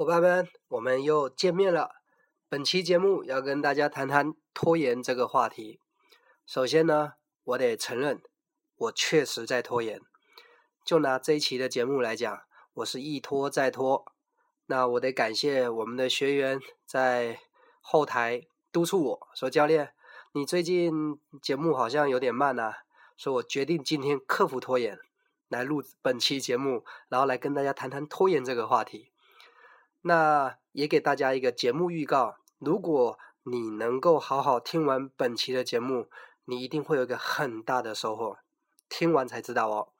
伙伴们，我们又见面了。本期节目要跟大家谈谈拖延这个话题。首先呢，我得承认，我确实在拖延。就拿这一期的节目来讲，我是一拖再拖。那我得感谢我们的学员在后台督促我说：“教练，你最近节目好像有点慢啊。”所以我决定今天克服拖延，来录本期节目，然后来跟大家谈谈拖延这个话题。那也给大家一个节目预告：如果你能够好好听完本期的节目，你一定会有一个很大的收获。听完才知道哦。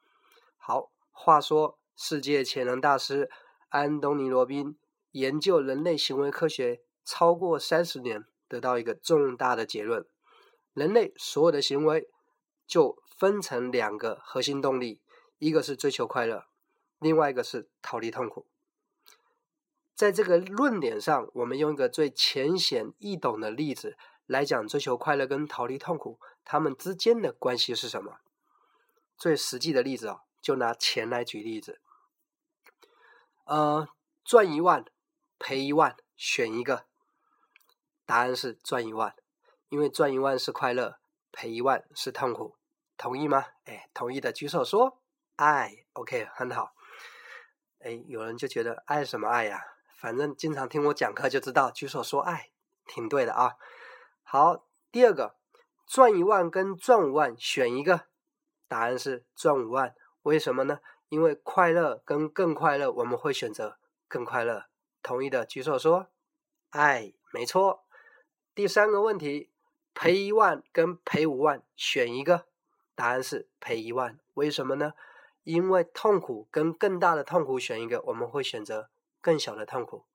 好，话说世界潜能大师安东尼·罗宾研究人类行为科学超过三十年，得到一个重大的结论：人类所有的行为就分成两个核心动力，一个是追求快乐，另外一个是逃离痛苦。在这个论点上，我们用一个最浅显易懂的例子来讲追求快乐跟逃离痛苦，他们之间的关系是什么？最实际的例子啊，就拿钱来举例子。呃，赚一万，赔一万，选一个。答案是赚一万，因为赚一万是快乐，赔一万是痛苦。同意吗？哎，同意的举手说。爱，OK，很好。哎，有人就觉得爱什么爱呀？反正经常听我讲课就知道，举手说爱，挺对的啊。好，第二个，赚一万跟赚五万选一个，答案是赚五万。为什么呢？因为快乐跟更快乐，我们会选择更快乐。同意的举手说爱，没错。第三个问题，赔一万跟赔五万选一个。答案是赔一万，为什么呢？因为痛苦跟更大的痛苦选一个，我们会选择更小的痛苦。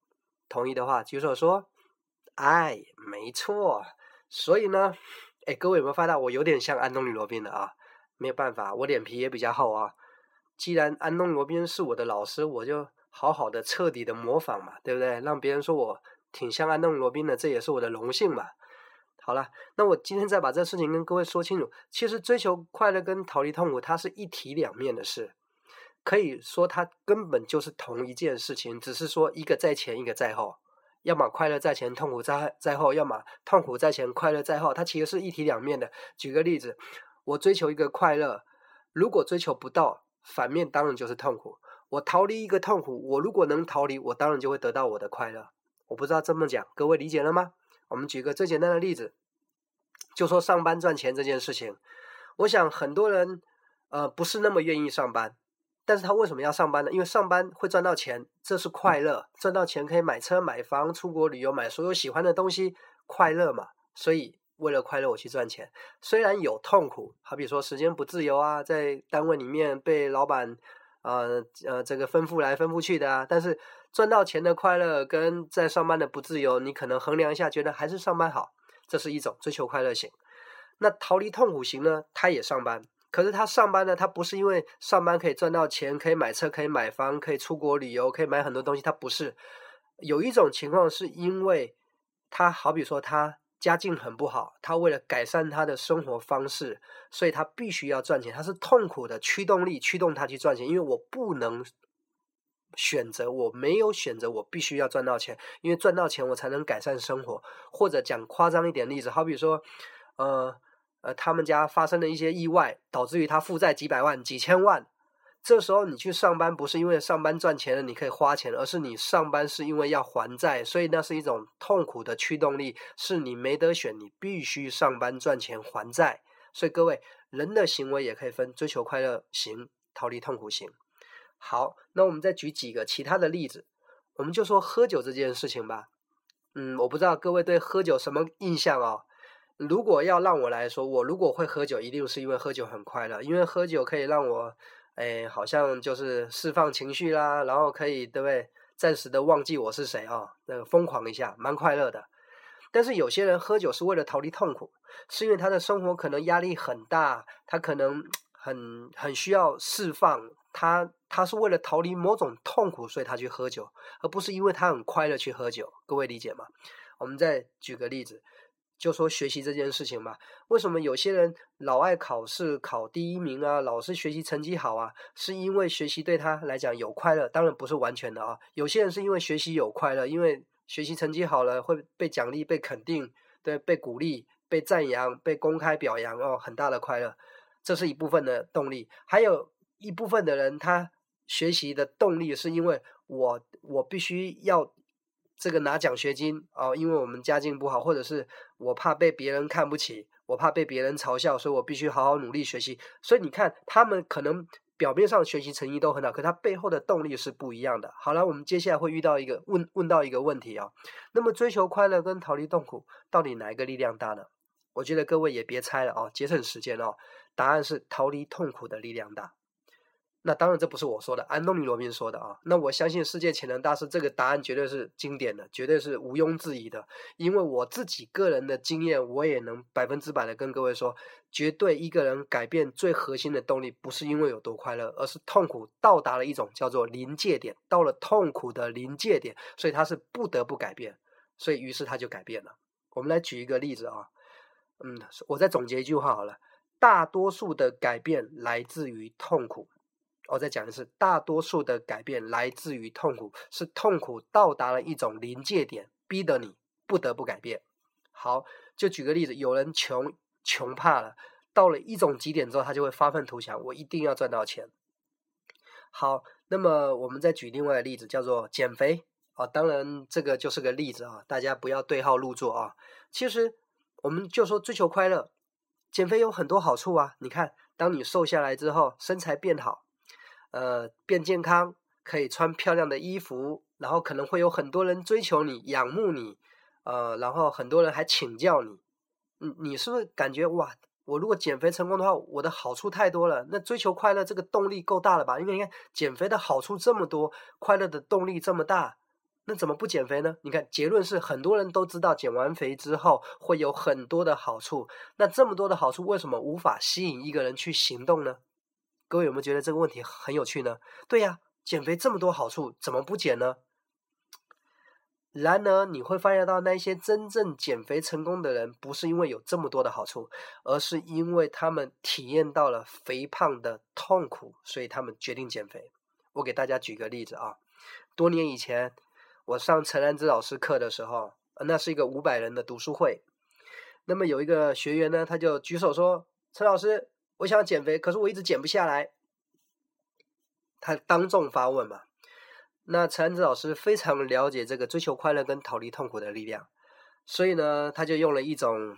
同意的话举手说，哎，没错。所以呢，哎，各位有没有发现我有点像安东尼罗宾的啊？没有办法，我脸皮也比较厚啊。既然安东尼罗宾是我的老师，我就好好的彻底的模仿嘛，对不对？让别人说我挺像安东尼罗宾的，这也是我的荣幸嘛。好了，那我今天再把这事情跟各位说清楚。其实追求快乐跟逃离痛苦，它是一体两面的事，可以说它根本就是同一件事情，只是说一个在前，一个在后。要么快乐在前，痛苦在在后；要么痛苦在前，快乐在后。它其实是一体两面的。举个例子，我追求一个快乐，如果追求不到，反面当然就是痛苦。我逃离一个痛苦，我如果能逃离，我当然就会得到我的快乐。我不知道这么讲，各位理解了吗？我们举个最简单的例子，就说上班赚钱这件事情。我想很多人呃不是那么愿意上班，但是他为什么要上班呢？因为上班会赚到钱，这是快乐，赚到钱可以买车、买房、出国旅游、买所有喜欢的东西，快乐嘛。所以为了快乐我去赚钱，虽然有痛苦，好比说时间不自由啊，在单位里面被老板呃呃这个吩咐来吩咐去的啊，但是。赚到钱的快乐跟在上班的不自由，你可能衡量一下，觉得还是上班好。这是一种追求快乐型。那逃离痛苦型呢？他也上班，可是他上班呢，他不是因为上班可以赚到钱，可以买车，可以买房，可以出国旅游，可以买很多东西。他不是。有一种情况是因为他好比说他家境很不好，他为了改善他的生活方式，所以他必须要赚钱。他是痛苦的驱动力驱动他去赚钱，因为我不能。选择我没有选择，我必须要赚到钱，因为赚到钱我才能改善生活。或者讲夸张一点例子，好比说，呃呃，他们家发生了一些意外，导致于他负债几百万、几千万。这时候你去上班，不是因为上班赚钱了你可以花钱，而是你上班是因为要还债，所以那是一种痛苦的驱动力，是你没得选，你必须上班赚钱还债。所以各位，人的行为也可以分追求快乐型、逃离痛苦型。好，那我们再举几个其他的例子，我们就说喝酒这件事情吧。嗯，我不知道各位对喝酒什么印象哦。如果要让我来说，我如果会喝酒，一定是因为喝酒很快乐，因为喝酒可以让我，哎，好像就是释放情绪啦，然后可以对不对？暂时的忘记我是谁啊，那个疯狂一下，蛮快乐的。但是有些人喝酒是为了逃离痛苦，是因为他的生活可能压力很大，他可能很很需要释放。他他是为了逃离某种痛苦，所以他去喝酒，而不是因为他很快乐去喝酒。各位理解吗？我们再举个例子，就说学习这件事情嘛，为什么有些人老爱考试考第一名啊，老是学习成绩好啊？是因为学习对他来讲有快乐，当然不是完全的啊。有些人是因为学习有快乐，因为学习成绩好了会被奖励、被肯定，对，被鼓励、被赞扬、被公开表扬哦，很大的快乐，这是一部分的动力。还有一部分的人，他学习的动力是因为我我必须要。这个拿奖学金哦，因为我们家境不好，或者是我怕被别人看不起，我怕被别人嘲笑，所以我必须好好努力学习。所以你看，他们可能表面上学习成绩都很好，可他背后的动力是不一样的。好了，我们接下来会遇到一个问问到一个问题啊，那么追求快乐跟逃离痛苦，到底哪一个力量大呢？我觉得各位也别猜了哦，节省时间哦，答案是逃离痛苦的力量大。那当然，这不是我说的，安东尼·罗宾说的啊。那我相信世界潜能大师这个答案绝对是经典的，绝对是毋庸置疑的。因为我自己个人的经验，我也能百分之百的跟各位说，绝对一个人改变最核心的动力，不是因为有多快乐，而是痛苦到达了一种叫做临界点，到了痛苦的临界点，所以他是不得不改变，所以于是他就改变了。我们来举一个例子啊，嗯，我再总结一句话好了，大多数的改变来自于痛苦。我再讲一次，大多数的改变来自于痛苦，是痛苦到达了一种临界点，逼得你不得不改变。好，就举个例子，有人穷穷怕了，到了一种极点之后，他就会发愤图强，我一定要赚到钱。好，那么我们再举另外的例子，叫做减肥啊。当然，这个就是个例子啊，大家不要对号入座啊。其实，我们就说追求快乐，减肥有很多好处啊。你看，当你瘦下来之后，身材变好。呃，变健康，可以穿漂亮的衣服，然后可能会有很多人追求你、仰慕你，呃，然后很多人还请教你，你你是不是感觉哇？我如果减肥成功的话，我的好处太多了，那追求快乐这个动力够大了吧？因为你看减肥的好处这么多，快乐的动力这么大，那怎么不减肥呢？你看结论是很多人都知道减完肥之后会有很多的好处，那这么多的好处为什么无法吸引一个人去行动呢？各位有没有觉得这个问题很有趣呢？对呀，减肥这么多好处，怎么不减呢？然而你会发现到那些真正减肥成功的人，不是因为有这么多的好处，而是因为他们体验到了肥胖的痛苦，所以他们决定减肥。我给大家举个例子啊，多年以前我上陈兰芝老师课的时候，那是一个五百人的读书会，那么有一个学员呢，他就举手说：“陈老师。”我想减肥，可是我一直减不下来。他当众发问嘛？那陈安之老师非常了解这个追求快乐跟逃离痛苦的力量，所以呢，他就用了一种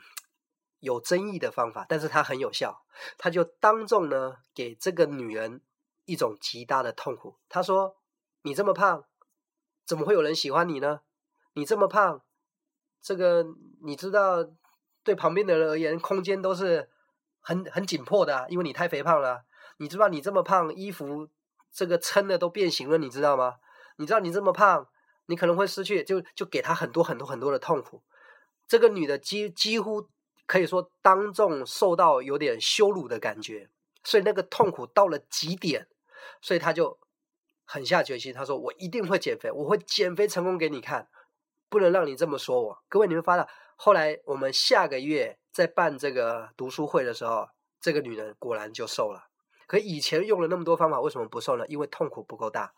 有争议的方法，但是他很有效。他就当众呢给这个女人一种极大的痛苦。他说：“你这么胖，怎么会有人喜欢你呢？你这么胖，这个你知道，对旁边的人而言，空间都是。”很很紧迫的，因为你太肥胖了。你知道你这么胖，衣服这个撑的都变形了，你知道吗？你知道你这么胖，你可能会失去，就就给他很多很多很多的痛苦。这个女的几几乎可以说当众受到有点羞辱的感觉，所以那个痛苦到了极点，所以她就狠下决心，她说：“我一定会减肥，我会减肥成功给你看，不能让你这么说我。”各位，你们发了后来我们下个月。在办这个读书会的时候，这个女人果然就瘦了。可以前用了那么多方法，为什么不瘦呢？因为痛苦不够大。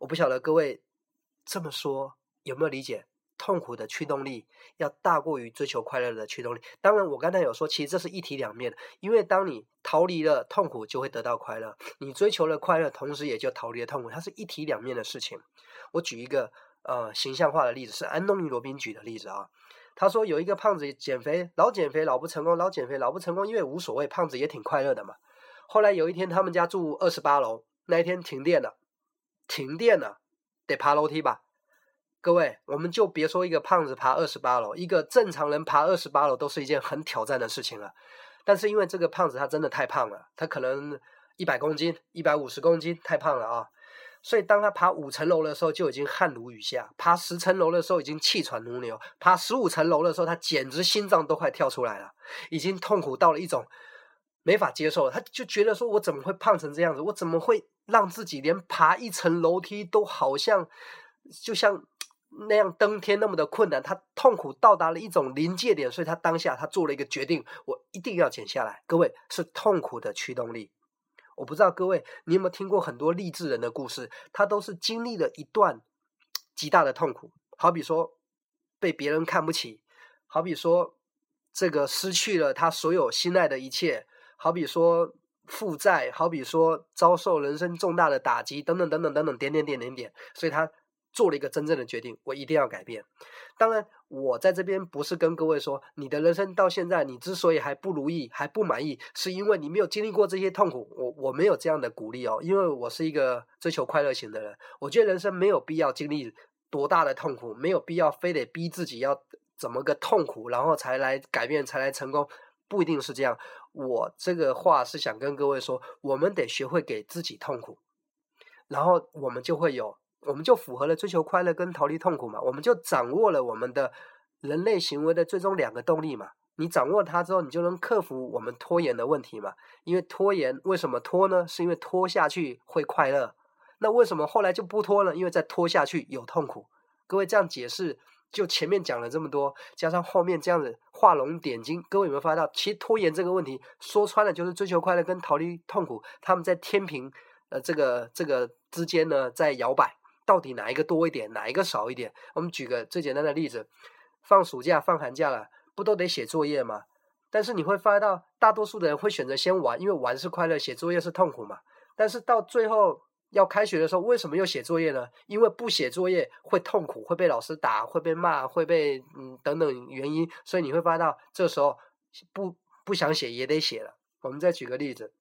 我不晓得各位这么说有没有理解？痛苦的驱动力要大过于追求快乐的驱动力。当然，我刚才有说，其实这是一体两面的。因为当你逃离了痛苦，就会得到快乐；你追求了快乐，同时也就逃离了痛苦。它是一体两面的事情。我举一个呃形象化的例子，是安东尼·罗宾举的例子啊。他说有一个胖子减肥，老减肥老不成功，老减肥老不成功，因为无所谓，胖子也挺快乐的嘛。后来有一天，他们家住二十八楼，那一天停电了，停电了，得爬楼梯吧？各位，我们就别说一个胖子爬二十八楼，一个正常人爬二十八楼都是一件很挑战的事情了。但是因为这个胖子他真的太胖了，他可能一百公斤、一百五十公斤，太胖了啊。所以，当他爬五层楼的时候，就已经汗如雨下；爬十层楼的时候，已经气喘如牛；爬十五层楼的时候，他简直心脏都快跳出来了，已经痛苦到了一种没法接受了。他就觉得说：“我怎么会胖成这样子？我怎么会让自己连爬一层楼梯都好像就像那样登天那么的困难，他痛苦到达了一种临界点，所以他当下他做了一个决定，我一定要减下来。各位是痛苦的驱动力。我不知道各位你有没有听过很多励志人的故事，他都是经历了一段极大的痛苦，好比说被别人看不起，好比说这个失去了他所有心爱的一切，好比说负债，好比说遭受人生重大的打击，等等等等等等，点点点点点，所以他。做了一个真正的决定，我一定要改变。当然，我在这边不是跟各位说，你的人生到现在你之所以还不如意、还不满意，是因为你没有经历过这些痛苦。我我没有这样的鼓励哦，因为我是一个追求快乐型的人。我觉得人生没有必要经历多大的痛苦，没有必要非得逼自己要怎么个痛苦，然后才来改变、才来成功，不一定是这样。我这个话是想跟各位说，我们得学会给自己痛苦，然后我们就会有。我们就符合了追求快乐跟逃离痛苦嘛，我们就掌握了我们的人类行为的最终两个动力嘛。你掌握它之后，你就能克服我们拖延的问题嘛。因为拖延为什么拖呢？是因为拖下去会快乐。那为什么后来就不拖呢？因为再拖下去有痛苦。各位这样解释，就前面讲了这么多，加上后面这样子画龙点睛，各位有没有发现到，其实拖延这个问题说穿了就是追求快乐跟逃离痛苦，他们在天平呃这个这个之间呢在摇摆。到底哪一个多一点，哪一个少一点？我们举个最简单的例子，放暑假、放寒假了，不都得写作业吗？但是你会发现到，大多数的人会选择先玩，因为玩是快乐，写作业是痛苦嘛。但是到最后要开学的时候，为什么又写作业呢？因为不写作业会痛苦，会被老师打，会被骂，会被嗯等等原因，所以你会发现到这时候不不想写也得写了。我们再举个例子，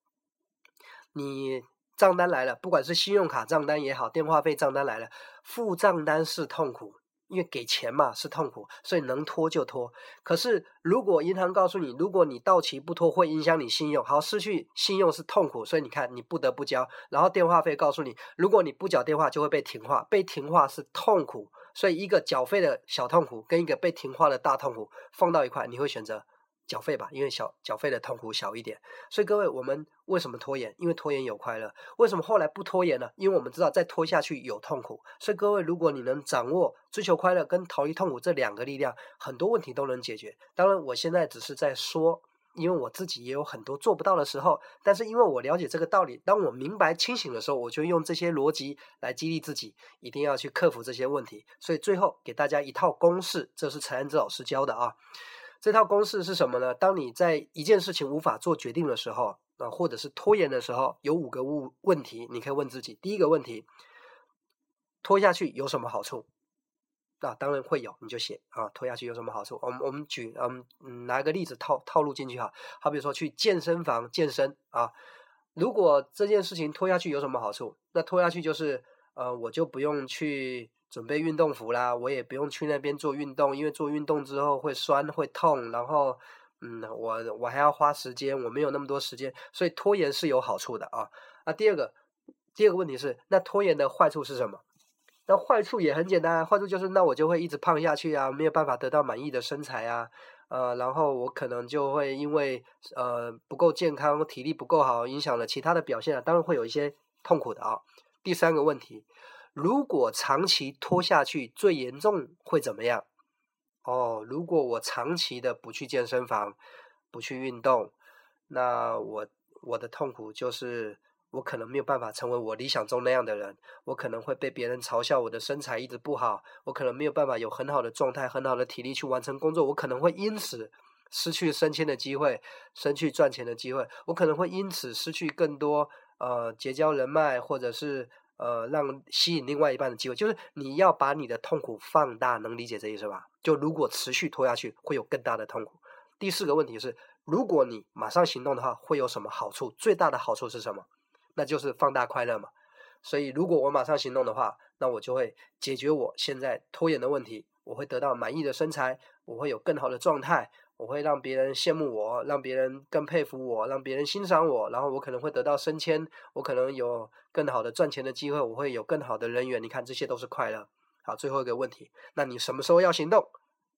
你。账单来了，不管是信用卡账单也好，电话费账单来了，付账单是痛苦，因为给钱嘛是痛苦，所以能拖就拖。可是如果银行告诉你，如果你到期不拖，会影响你信用，好，失去信用是痛苦，所以你看你不得不交。然后电话费告诉你，如果你不缴电话就会被停话，被停话是痛苦，所以一个缴费的小痛苦跟一个被停话的大痛苦放到一块，你会选择？缴费吧，因为小缴费的痛苦小一点，所以各位，我们为什么拖延？因为拖延有快乐。为什么后来不拖延呢？因为我们知道再拖下去有痛苦。所以各位，如果你能掌握追求快乐跟逃离痛苦这两个力量，很多问题都能解决。当然，我现在只是在说，因为我自己也有很多做不到的时候。但是因为我了解这个道理，当我明白清醒的时候，我就用这些逻辑来激励自己，一定要去克服这些问题。所以最后给大家一套公式，这是陈安之老师教的啊。这套公式是什么呢？当你在一件事情无法做决定的时候，啊，或者是拖延的时候，有五个问问题，你可以问自己。第一个问题，拖下去有什么好处？啊，当然会有，你就写啊，拖下去有什么好处？我们我们举嗯拿个例子套套路进去哈，好比说去健身房健身啊，如果这件事情拖下去有什么好处？那拖下去就是呃，我就不用去。准备运动服啦，我也不用去那边做运动，因为做运动之后会酸会痛，然后，嗯，我我还要花时间，我没有那么多时间，所以拖延是有好处的啊。啊，第二个，第二个问题是，那拖延的坏处是什么？那坏处也很简单，坏处就是那我就会一直胖下去啊，没有办法得到满意的身材啊，呃，然后我可能就会因为呃不够健康，体力不够好，影响了其他的表现啊，当然会有一些痛苦的啊。第三个问题。如果长期拖下去，最严重会怎么样？哦，如果我长期的不去健身房，不去运动，那我我的痛苦就是我可能没有办法成为我理想中那样的人，我可能会被别人嘲笑我的身材一直不好，我可能没有办法有很好的状态、很好的体力去完成工作，我可能会因此失去升迁的机会，失去赚钱的机会，我可能会因此失去更多呃结交人脉或者是。呃，让吸引另外一半的机会，就是你要把你的痛苦放大，能理解这意思吧？就如果持续拖下去，会有更大的痛苦。第四个问题是，如果你马上行动的话，会有什么好处？最大的好处是什么？那就是放大快乐嘛。所以，如果我马上行动的话，那我就会解决我现在拖延的问题，我会得到满意的身材，我会有更好的状态。我会让别人羡慕我，让别人更佩服我，让别人欣赏我，然后我可能会得到升迁，我可能有更好的赚钱的机会，我会有更好的人缘。你看，这些都是快乐。好，最后一个问题，那你什么时候要行动？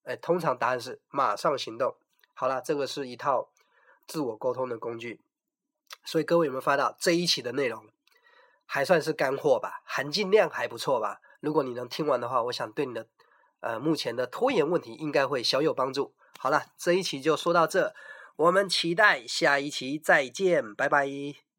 哎，通常答案是马上行动。好了，这个是一套自我沟通的工具。所以各位有没有发到这一期的内容还算是干货吧？含金量还不错吧？如果你能听完的话，我想对你的呃目前的拖延问题应该会小有帮助。好了，这一期就说到这，我们期待下一期再见，拜拜。